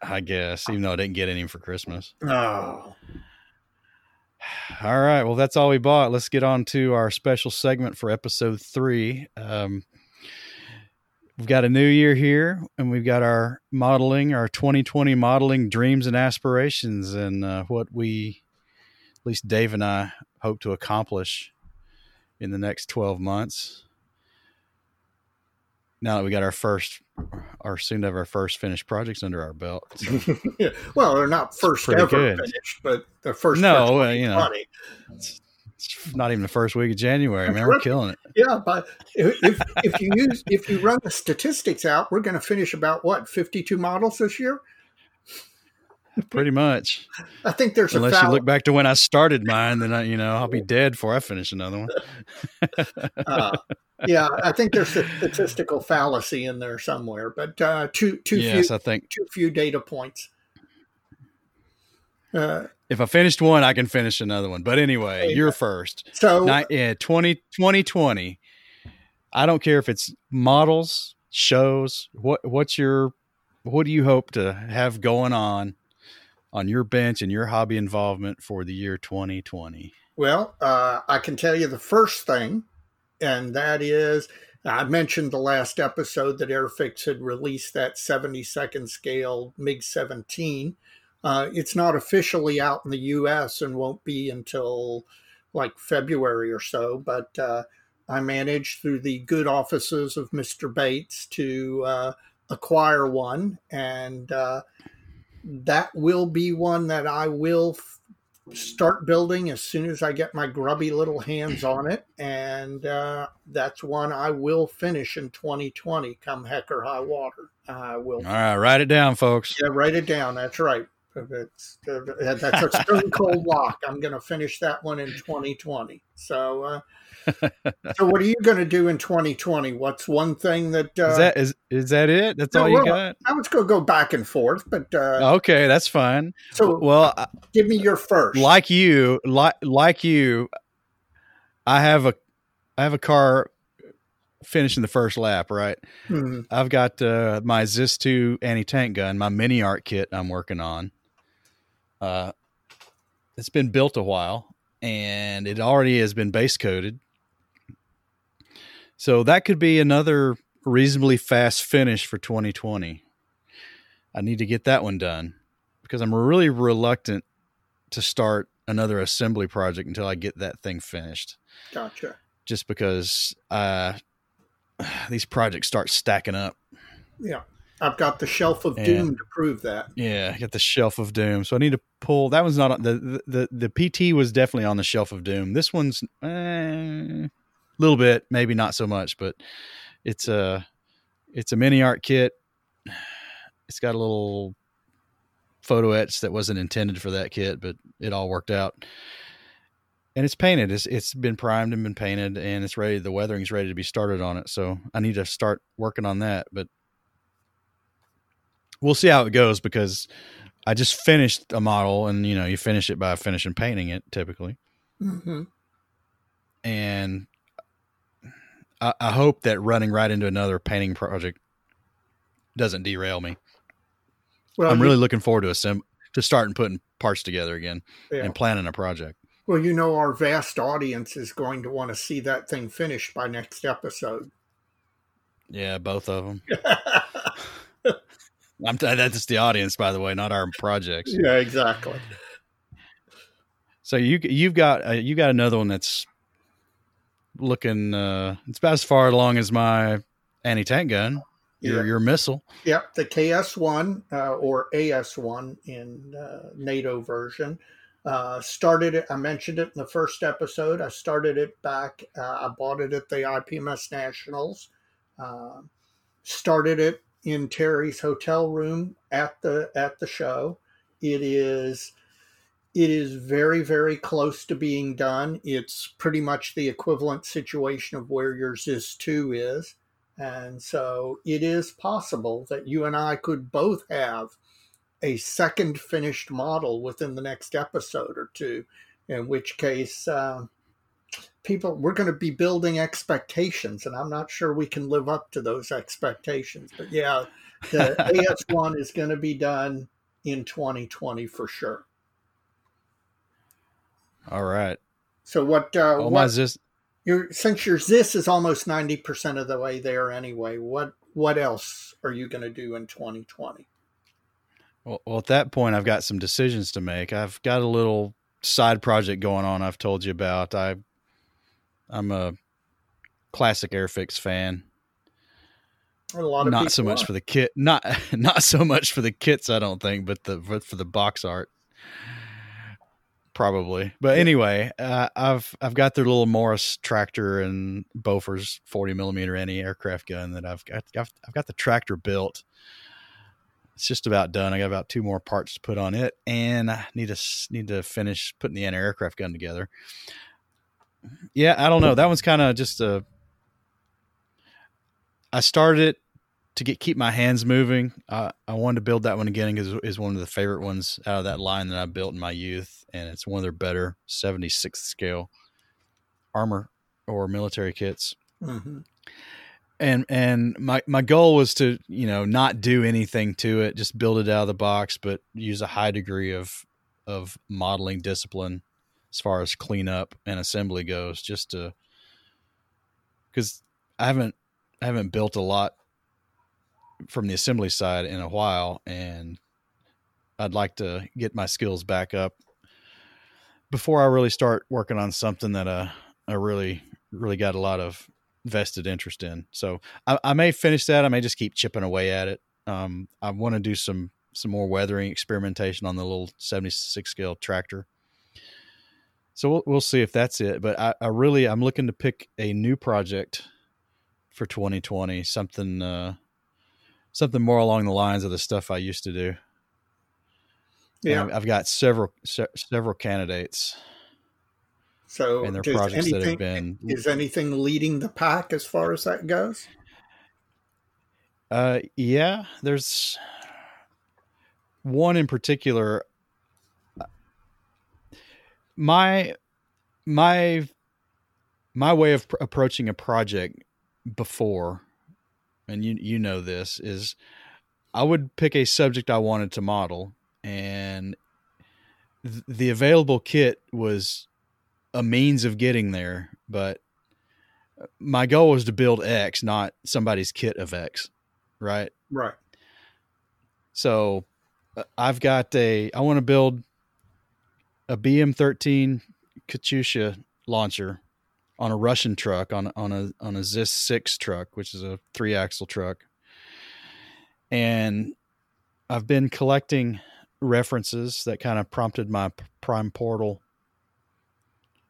I guess, even though I didn't get any for Christmas. Oh. *sighs* All right. Well, that's all we bought. Let's get on to our special segment for episode three. Um, we've got a new year here and we've got our modeling our 2020 modeling dreams and aspirations and uh, what we at least dave and i hope to accomplish in the next 12 months now that we got our first or soon to have our first finished projects under our belt *laughs* so. yeah. well they're not first ever good. finished but the first no uh, you know it's not even the first week of January, man. We're *laughs* killing it. Yeah, but if if you use if you run the statistics out, we're going to finish about what fifty two models this year. *laughs* Pretty much. I think there's unless you look back to when I started mine, then I, you know I'll be dead before I finish another one. *laughs* uh, yeah, I think there's a statistical fallacy in there somewhere, but uh, too too yes, few, I think too few data points. Uh, if I finished one, I can finish another one. But anyway, you're first. So, Not, yeah, 20, 2020. I don't care if it's models, shows. What what's your what do you hope to have going on on your bench and your hobby involvement for the year 2020? Well, uh, I can tell you the first thing, and that is I mentioned the last episode that Airfix had released that 72nd scale MiG 17 uh, it's not officially out in the U.S. and won't be until like February or so. But uh, I managed through the good offices of Mr. Bates to uh, acquire one, and uh, that will be one that I will f- start building as soon as I get my grubby little hands *clears throat* on it, and uh, that's one I will finish in 2020, come heck or high water. I will. All right, write it down, folks. Yeah, write it down. That's right. It's, uh, that's a stone cold *laughs* lock. I'm going to finish that one in 2020. So, uh, so what are you going to do in 2020? What's one thing that uh, is that is is that it? That's no, all you well, got? I was going to go back and forth, but uh, okay, that's fine. So, well, give me your first. Like you, like like you, I have a I have a car finishing the first lap. Right, mm-hmm. I've got uh, my Zis two anti tank gun, my MiniArt kit I'm working on. Uh, it's been built a while and it already has been base coated so that could be another reasonably fast finish for 2020. I need to get that one done because I'm really reluctant to start another assembly project until I get that thing finished. Gotcha. Just because uh, *sighs* these projects start stacking up. Yeah. I've got the shelf of doom to prove that. Yeah, I got the shelf of doom. So I need to pull. That one's not on the the the, the PT was definitely on the shelf of doom. This one's eh, little bit, maybe not so much, but it's a it's a MiniArt kit. It's got a little photo etch that wasn't intended for that kit, but it all worked out. And it's painted. It's it's been primed and been painted, and it's ready. The weathering's ready to be started on it. So I need to start working on that. But we'll see how it goes because I just finished a model, and you know you finish it by finishing painting it typically. Mm-hmm. And I, I hope that running right into another painting project doesn't derail me. Well, I'm really looking forward to assemb- to starting putting parts together again yeah. and planning a project. Well, you know, our vast audience is going to want to see that thing finished by next episode. Yeah, both of them. *laughs* I'm t- that's the audience, by the way, not our projects. Yeah, exactly. So you you've got uh, you got another one that's looking. Uh, it's about as far along as my anti tank gun. Your yeah. your missile. Yep, the KS one uh, or AS one in uh, NATO version. Uh, started it. I mentioned it in the first episode. I started it back. Uh, I bought it at the IPMS Nationals. Uh, started it in Terry's hotel room at the at the show. It is it is very, very close to being done. It's pretty much the equivalent situation of where your ZIS 2 is. And so it is possible that you and I could both have a second finished model within the next episode or two, in which case, uh, people, we're going to be building expectations, and I'm not sure we can live up to those expectations. But yeah, the *laughs* AS1 is going to be done in 2020 for sure. All right. So what? Uh, oh, what, Zis. Your since your Zis is almost ninety percent of the way there anyway. What what else are you going to do in 2020? Well, well, at that point, I've got some decisions to make. I've got a little side project going on. I've told you about. I I'm a classic Airfix fan. A lot of not so much are. for the kit, not *laughs* not so much for the kits. I don't think, but the but for the box art probably. But anyway, uh, I've I've got their little Morris tractor and Bofors 40 millimeter anti-aircraft gun that I've got. I've, I've got the tractor built. It's just about done. I got about two more parts to put on it, and I need to need to finish putting the anti-aircraft gun together. Yeah, I don't know. That one's kind of just a. I started it to get keep my hands moving. Uh, I wanted to build that one again because it's one of the favorite ones out of that line that I built in my youth, and it's one of their better 76th scale armor or military kits. Mm-hmm. And and my my goal was to you know not do anything to it, just build it out of the box, but use a high degree of of modeling discipline as far as cleanup and assembly goes, just to because I haven't I haven't built a lot from the assembly side in a while, and I'd like to get my skills back up before I really start working on something that uh, I really really got a lot of vested interest in. So I, I may finish that. I may just keep chipping away at it. Um, I want to do some some more weathering experimentation on the little 76 scale tractor. So we'll, we'll see if that's it. But I, I really I'm looking to pick a new project for 2020, something uh, something more along the lines of the stuff I used to do. Yeah, I've got several se- several candidates. So, and their projects anything, that have been is anything leading the pack as far as that goes? Uh, yeah, there's one in particular. My my my way of pr- approaching a project before, and you you know this is, I would pick a subject I wanted to model, and th- the available kit was a means of getting there, but my goal was to build X, not somebody's kit of X, right? Right. So uh, I've got a I want to build a BM13 Katusha launcher on a Russian truck on on a on a Zis six truck, which is a three axle truck, and I've been collecting references that kind of prompted my Prime Portal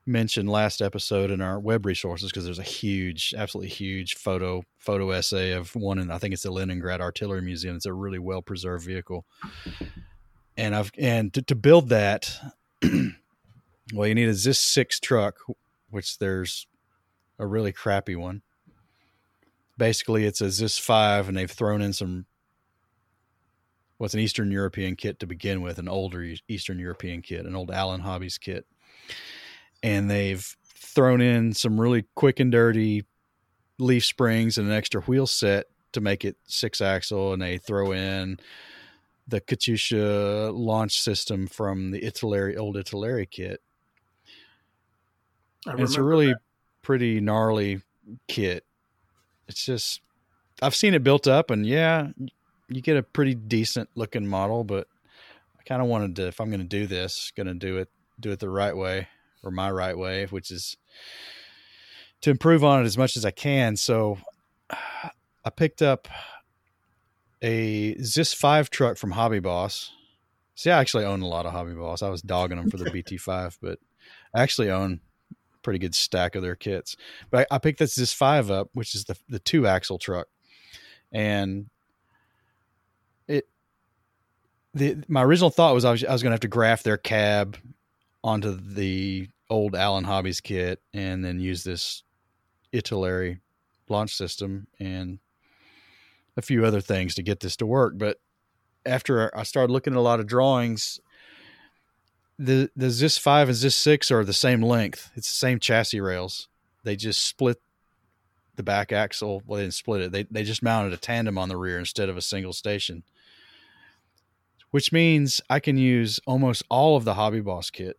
mentioned last episode in our web resources because there's a huge, absolutely huge photo photo essay of one, and I think it's the Leningrad Artillery Museum. It's a really well preserved vehicle, and I've and to, to build that, *clears throat* well, you need a Zis six truck, which there's a really crappy one. Basically, it's a Zis five, and they've thrown in some what's an Eastern European kit to begin with, an older Eastern European kit, an old Alan Hobbies kit and they've thrown in some really quick and dirty leaf springs and an extra wheel set to make it six axle and they throw in the Katyusha launch system from the Italeri old Italeri kit. It's a really that. pretty gnarly kit. It's just I've seen it built up and yeah, you get a pretty decent looking model, but I kind of wanted to if I'm going to do this, going to do it do it the right way or my right way, which is to improve on it as much as I can. So I picked up a Zis 5 truck from Hobby Boss. See, I actually own a lot of Hobby Boss. I was dogging them for the BT5, but I actually own pretty good stack of their kits. But I, I picked this Zis 5 up, which is the, the two axle truck. And it, the, my original thought was I was, I was going to have to graft their cab onto the old Alan Hobbies kit and then use this Italeri launch system and a few other things to get this to work. But after I started looking at a lot of drawings, the the Zis five and Zis six are the same length. It's the same chassis rails. They just split the back axle. Well, they didn't split it. They they just mounted a tandem on the rear instead of a single station, which means I can use almost all of the Hobby Boss kit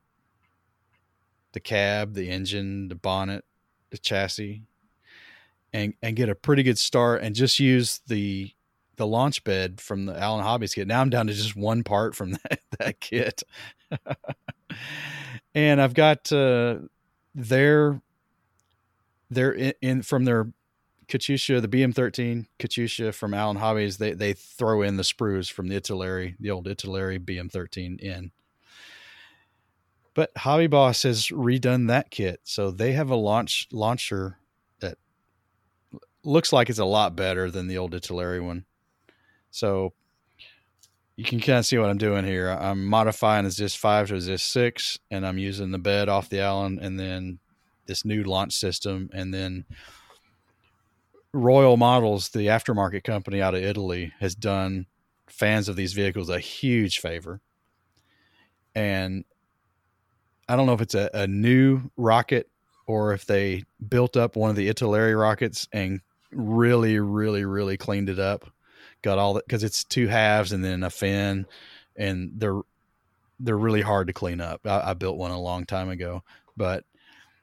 the cab, the engine, the bonnet, the chassis, and and get a pretty good start and just use the the launch bed from the Alan Hobbies kit. Now I'm down to just one part from *laughs* that, that kit. *laughs* and I've got uh, their their in, in, from their Katyusha, the BM13 Katyusha from Allen Hobbies, they they throw in the sprues from the Italeri, the old Italeri BM13 in. But Hobby Boss has redone that kit, so they have a launch launcher that looks like it's a lot better than the old Italeri one. So you can kind of see what I'm doing here. I'm modifying a Zis 5 to Zis 6, and I'm using the bed off the Alan, and then this new launch system, and then Royal Models, the aftermarket company out of Italy, has done fans of these vehicles a huge favor. And I don't know if it's a, a new rocket or if they built up one of the Italeri rockets and really, really, really cleaned it up. Got all that because it's two halves and then a fin, and they're they're really hard to clean up. I, I, built one a long time ago, but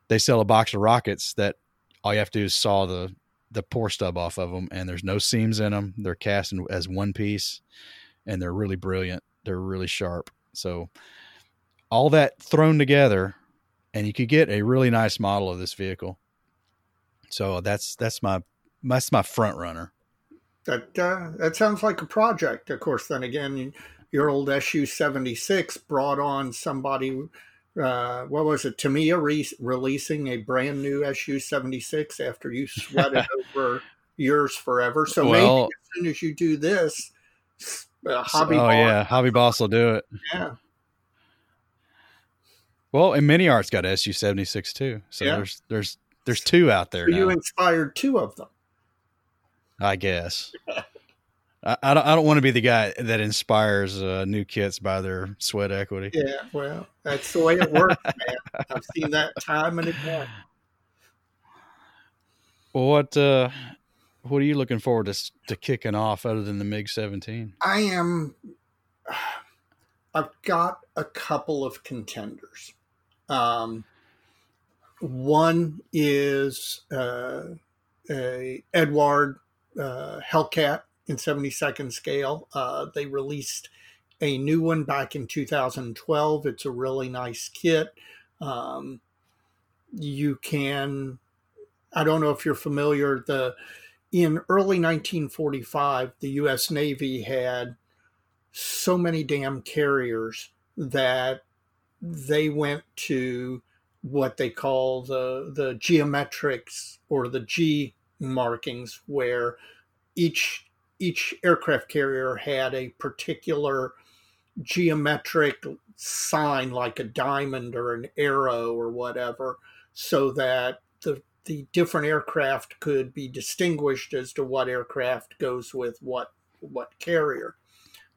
they sell a box of rockets that all you have to do is saw the the pour stub off of them, and there's no seams in them. They're cast in, as one piece, and they're really brilliant. They're really sharp. So all that thrown together, and you could get a really nice model of this vehicle. So that's that's my that's my front runner. That uh, that sounds like a project. Of course, then again, your old SU seventy six brought on somebody. Uh, what was it? Tamiya re- releasing a brand new SU seventy six after you sweated *laughs* over yours forever. So well, maybe as soon as you do this, uh, hobby. Oh boss, yeah, hobby boss will do it. Yeah. Well, and MiniArt's got SU seventy six too. So yeah. there's there's there's two out there. So you inspired two of them. I guess. I, I don't. I don't want to be the guy that inspires uh, new kits by their sweat equity. Yeah, well, that's the way it works, man. I've seen that time and again. Well, what uh, what are you looking forward to to kicking off other than the MiG seventeen? I am. I've got a couple of contenders. Um, one is uh, a Eduard uh, Hellcat in 72nd scale. Uh, they released a new one back in 2012. It's a really nice kit. Um, you can, I don't know if you're familiar, the in early 1945, the U.S. Navy had so many damn carriers that they went to what they call the the geometrics or the G markings where each each aircraft carrier had a particular geometric sign like a diamond or an arrow or whatever so that the the different aircraft could be distinguished as to what aircraft goes with what what carrier.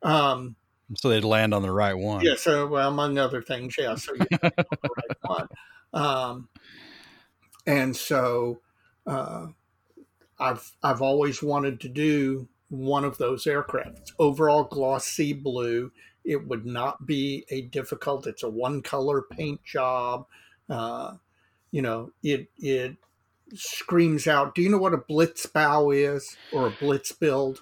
Um, so they'd land on the right one. Yeah so well, among other things yeah so you *laughs* the right one. Um, and so uh, I've I've always wanted to do one of those aircraft. It's overall glossy blue. It would not be a difficult. It's a one color paint job. Uh, you know, it it screams out. Do you know what a blitz bow is or a blitz build?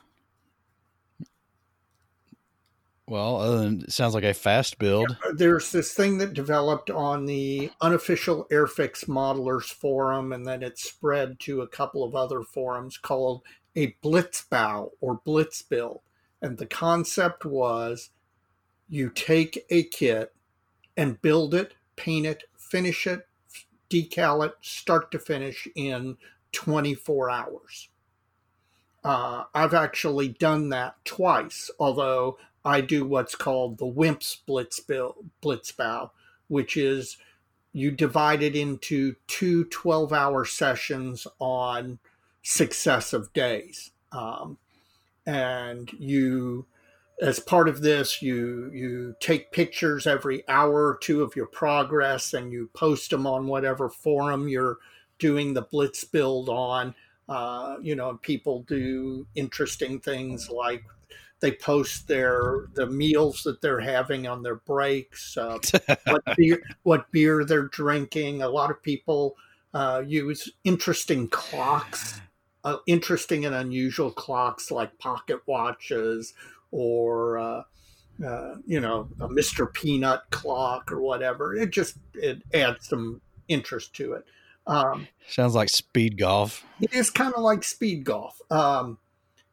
Well, other than it sounds like a fast build. Yeah, there's this thing that developed on the unofficial Airfix modelers forum, and then it spread to a couple of other forums called a Blitzbau or Blitz build. And the concept was you take a kit and build it, paint it, finish it, decal it, start to finish in 24 hours. Uh, I've actually done that twice, although I do what's called the WIMP's blitz blitzbau, which is you divide it into two 12 hour sessions on successive days. Um, and you, as part of this, you you take pictures every hour or two of your progress, and you post them on whatever forum you're doing the blitz build on. Uh, you know, people do interesting things like they post their the meals that they're having on their breaks, uh, *laughs* what beer what beer they're drinking. A lot of people uh, use interesting clocks, uh, interesting and unusual clocks like pocket watches or uh, uh, you know a Mr. Peanut clock or whatever. It just it adds some interest to it. Um, Sounds like speed golf. It is kind of like speed golf. Um,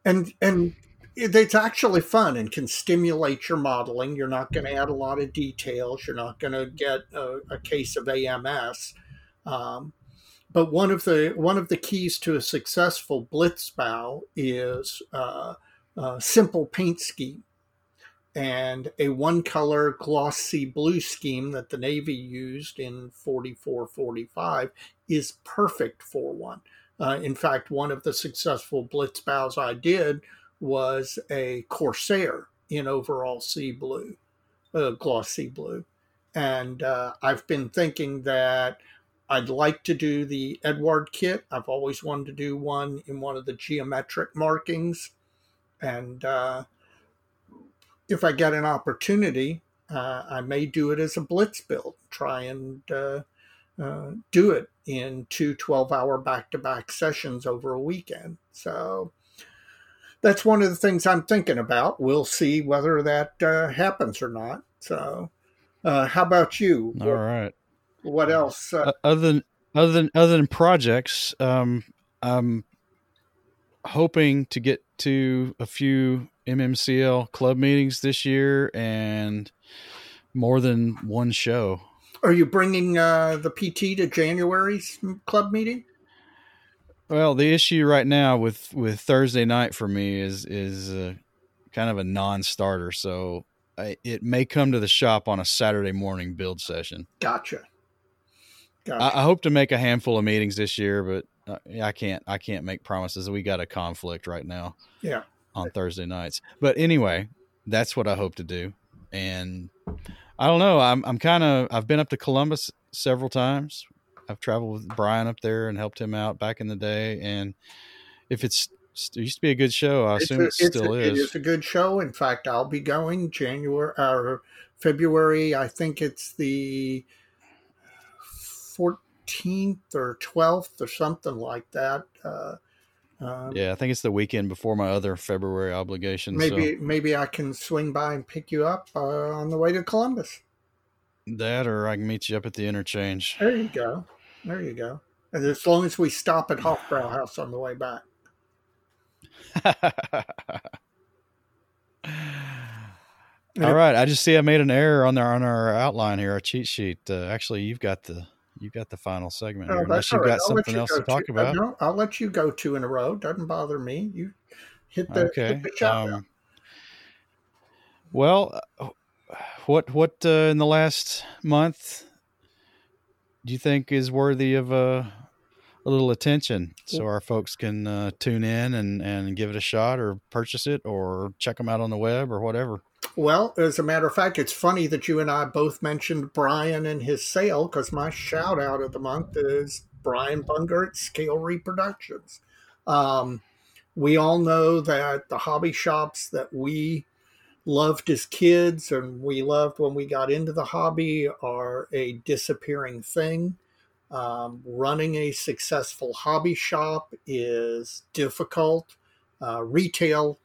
and and it's actually fun and can stimulate your modeling. You're not going to add a lot of details. You're not going to get a, a, case of AMS. Um, but one of the one of the keys to a successful blitzbau is uh, a simple paint scheme and a one color glossy blue scheme that the Navy used in 44 45 is perfect for one. Uh, in fact, one of the successful blitzbaus I did was a Corsair in overall sea blue, uh, gloss sea blue. And uh, I've been thinking that I'd like to do the Eduard kit. I've always wanted to do one in one of the geometric markings. And uh, if I get an opportunity, uh, I may do it as a blitz build, try and uh, uh, do it in two 12 hour back to back sessions over a weekend. So that's one of the things I'm thinking about. We'll see whether that uh, happens or not. So, uh, how about you? All what, right. What else? Uh, other than other than other than projects, um, I'm hoping to get to a few MMCL club meetings this year and more than one show. Are you bringing uh, the PT to January's club meeting? Well, the issue right now with with Thursday night for me is is uh, kind of a non-starter, so I, it may come to the shop on a Saturday morning build session. Gotcha. gotcha. I, I, hope to make a handful of meetings this year, but uh, I can't. I can't make promises. We got a conflict right now. Yeah. On Thursday nights, but anyway, that's what I hope to do, and I don't know. I'm I'm kind of I've been up to Columbus several times. I've traveled with Brian up there and helped him out back in the day, and if it's it used to be a good show. I assume a, it still a, is. It is a good show. In fact, I'll be going January or February. I think it's the 14th or 12th or something like that. Uh, um, yeah, I think it's the weekend before my other February obligation. Maybe so. maybe I can swing by and pick you up uh, on the way to Columbus. That, or I can meet you up at the interchange. There you go. There you go. And as long as we stop at Hofbrauhaus on the way back. *laughs* All right, I just see I made an error on our on our outline here, our cheat sheet. Uh, actually, you've got the you've got the final segment oh, here, unless you've right. got something else to talk about. No, I'll let you go two in a row. Doesn't bother me. You hit the, okay. Hit the um, well, uh, what what uh, in the last month do you think is worthy of a a little attention so our folks can uh, tune in and, and give it a shot or purchase it or check them out on the web or whatever. Well, as a matter of fact, it's funny that you and I both mentioned Brian and his sale because my shout out of the month is Brian Bunger at Scale Reproductions. Um, we all know that the hobby shops that we loved as kids and we loved when we got into the hobby are a disappearing thing. Um, running a successful hobby shop is difficult. Uh, retail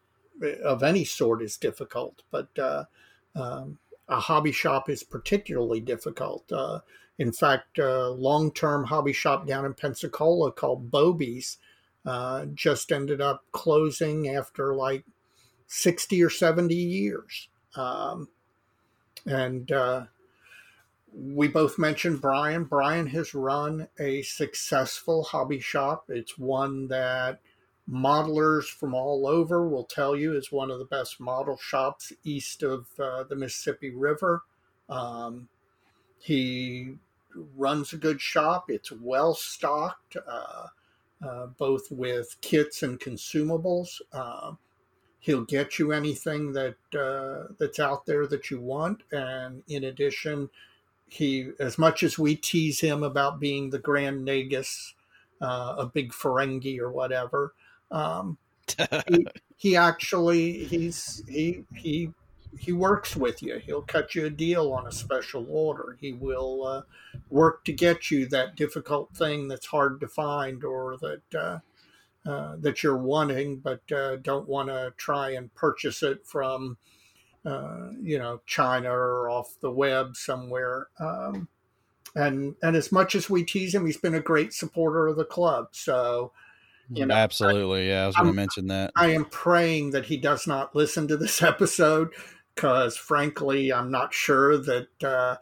of any sort is difficult, but uh, um, a hobby shop is particularly difficult. Uh, in fact, a long term hobby shop down in Pensacola called Bobby's uh, just ended up closing after like 60 or 70 years. Um, and uh, we both mentioned Brian. Brian has run a successful hobby shop. It's one that modelers from all over will tell you is one of the best model shops east of uh, the Mississippi River. Um, he runs a good shop. It's well stocked, uh, uh, both with kits and consumables. Uh, he'll get you anything that uh, that's out there that you want, and in addition, he as much as we tease him about being the grand nagus uh, a big ferengi or whatever um, *laughs* he, he, actually he's he he he works with you. He'll cut you a deal on a special order. He will uh, work to get you that difficult thing that's hard to find or that uh, uh, that you're wanting but uh, don't want to try and purchase it from uh, you know, China or off the web somewhere. Um, and and as much as we tease him, he's been a great supporter of the club. So, you know, absolutely, I, yeah, I was going to mention that. I am praying that he does not listen to this *laughs* episode because, frankly, I'm not sure that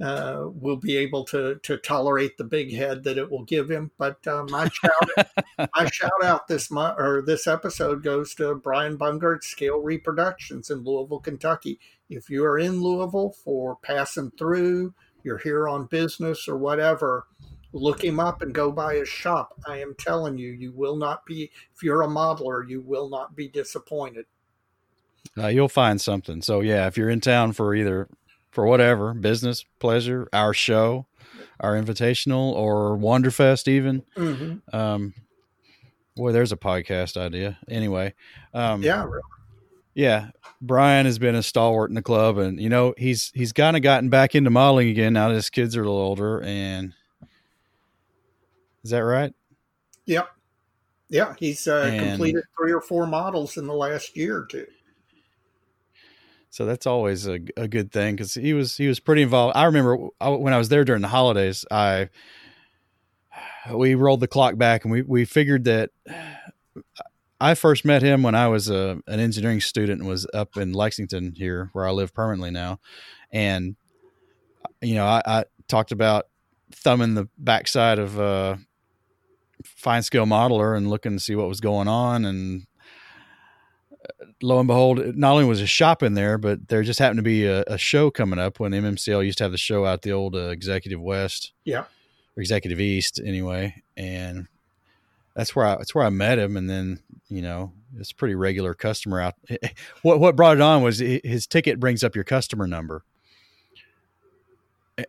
uh, will be able to to tolerate the big head that it will give him. But uh, my shout my *laughs* shout out this month or this episode goes to Brian Bungert Scale Reproductions in Louisville, Kentucky. If you are in Louisville for passing through, you're here on business or whatever. Look him up and go by his shop. I am telling you, you will not be. If you're a modeler, you will not be disappointed. Uh, you'll find something. So yeah, if you're in town for either for whatever business, pleasure, our show, our invitational, or Wanderfest, even. Mm-hmm. Um, boy, there's a podcast idea. Anyway, um, yeah, really. yeah. Brian has been a stalwart in the club, and you know he's he's kind of gotten back into modeling again now that his kids are a little older. And is that right? Yep. Yeah, he's uh, completed three or four models in the last year or two. So that's always a, a good thing because he was he was pretty involved. I remember when I was there during the holidays, I we rolled the clock back and we, we figured that I first met him when I was a, an engineering student and was up in Lexington here where I live permanently now. And, you know, I, I talked about thumbing the backside of a FineScale Modeler and looking to see what was going on. And lo and behold, not only was a shop in there, but there just happened to be a, a show coming up when MMCL used to have the show out the old uh, Executive West. Yeah. Or Executive East anyway. And that's where I that's where I met him, and then you know it's a pretty regular customer out. *laughs* What what brought it on was his ticket brings up your customer number,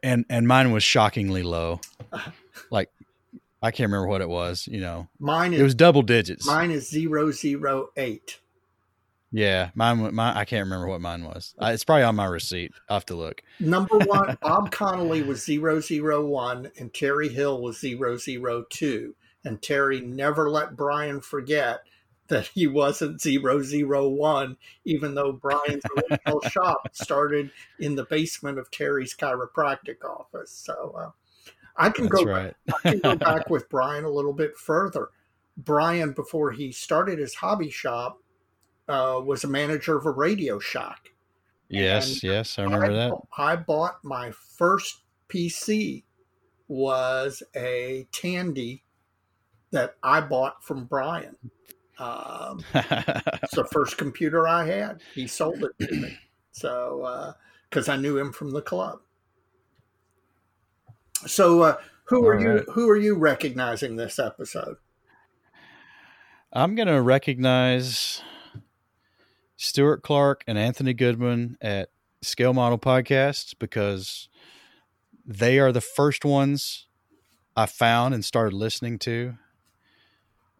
and and mine was shockingly low, *laughs* like I can't remember what it was. You know, mine is, it was double digits. Mine is zero zero eight. Yeah, mine. Mine. I can't remember what mine was. It's probably on my receipt. I have to look. Number *laughs* one, Bob Connolly was zero zero one, and Terry Hill was zero zero two and Terry never let Brian forget that he wasn't 001, even though Brian's original *laughs* shop started in the basement of Terry's chiropractic office. So uh, I can That's go right. I can go *laughs* back with Brian a little bit further. Brian, before he started his hobby shop, uh, was a manager of a Radio Shack. Yes, And yes, I remember I, that. I bought my first PC was a Tandy that I bought from Brian. Um, it's the *laughs* first computer I had. He sold it to me. So, because uh, I knew him from the club. So, uh, who are All you? Who are you recognizing this episode? I'm going to recognize Stuart Clark and Anthony Goodman at Scale Model Podcast because they are the first ones I found and started listening to.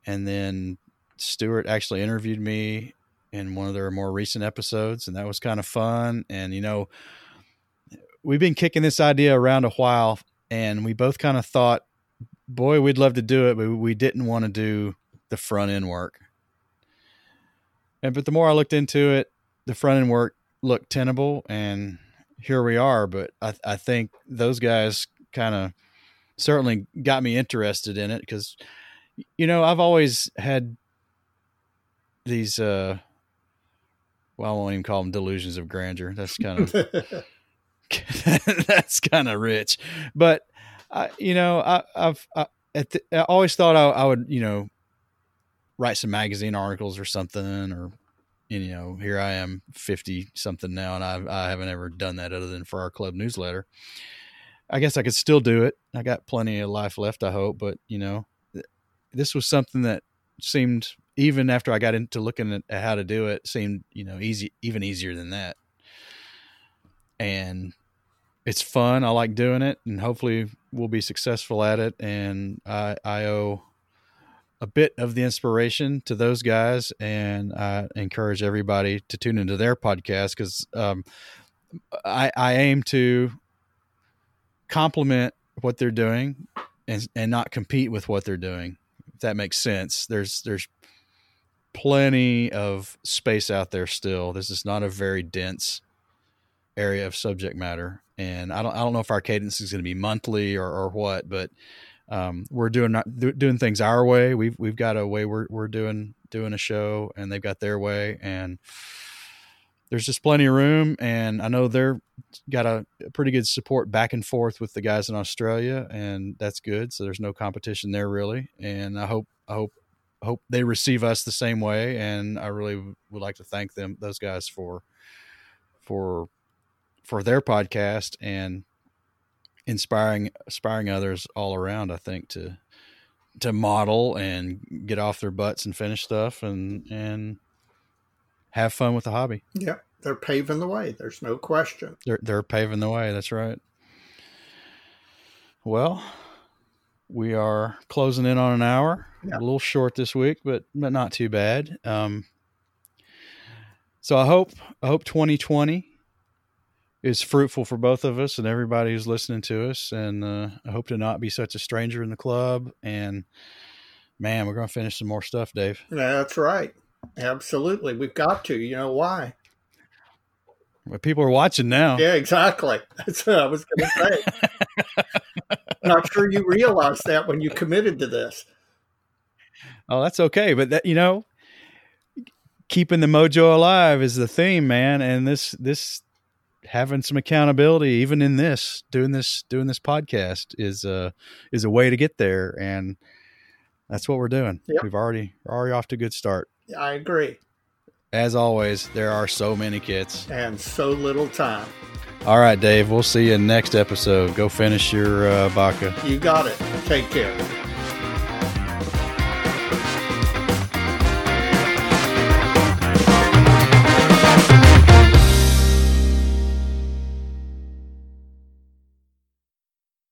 And then Stuart actually interviewed me in one of their more recent episodes, and that was kind of fun. And, you know, we've been kicking this idea around a while, and we both kind of thought, boy, we'd love to do it, but we didn't want to do the front end work. And but the more I looked into it, the front end work looked tenable, and here we are. But I, I think those guys kind of certainly got me interested in it because, you know, I've always had these. uh Well, I won't even call them delusions of grandeur. That's kind of *laughs* that's kind of rich, but I, you know, I, I've I, the, I always thought I, I would, you know, write some magazine articles or something, or you know, here I am, fifty something now, and I I haven't ever done that other than for our club newsletter. I guess I could still do it. I got plenty of life left, I hope, but you know, th- this was something that seemed even after I got into looking at how to do it, seemed you know easy, even easier than that, and it's fun. I like doing it, and hopefully we'll be successful at it. And I, I owe a bit of the inspiration to those guys, and I encourage everybody to tune into their podcast because um, I, I aim to complement what they're doing and and not compete with what they're doing. If that makes sense. There's there's plenty of space out there still. This is not a very dense area of subject matter and I don't I don't know if our cadence is going to be monthly or, or what, but um, we're doing doing things our way. We've we've got a way we're we're doing doing a show, and they've got their way, and there's just plenty of room. And I know they're got a, a pretty good support back and forth with the guys in Australia, and that's good. So there's no competition there really, and I hope I hope hope they receive us the same way. And I really would like to thank them those guys for for for their podcast and inspiring inspiring others all around i think to to model and get off their butts and finish stuff and and have fun with the hobby. Yeah they're paving the way there's no question. They're they're paving the way that's right. Well we are closing in on an hour Yeah. a little short this week but but not too bad. Um so i hope i hope 2020 is fruitful for both of us and everybody who's listening to us. And uh, I hope to not be such a stranger in the club. And man, we're going to finish some more stuff, Dave. that's right absolutely we've got to you know why Well, people are watching now. Yeah, exactly. *laughs* That's what I was going to say. *laughs* Not sure you realized that when you committed to this. Oh, that's okay. But that you know, keeping the mojo alive is the theme, man. And this this having some accountability, even in this doing this doing this podcast, is uh is a way to get there. And that's what we're doing. Yep. We've already already off to a good start. I agree. As always, there are so many kits. And so little time. All right, Dave. We'll see you next episode. Go finish your uh, baka. You got it. Take care.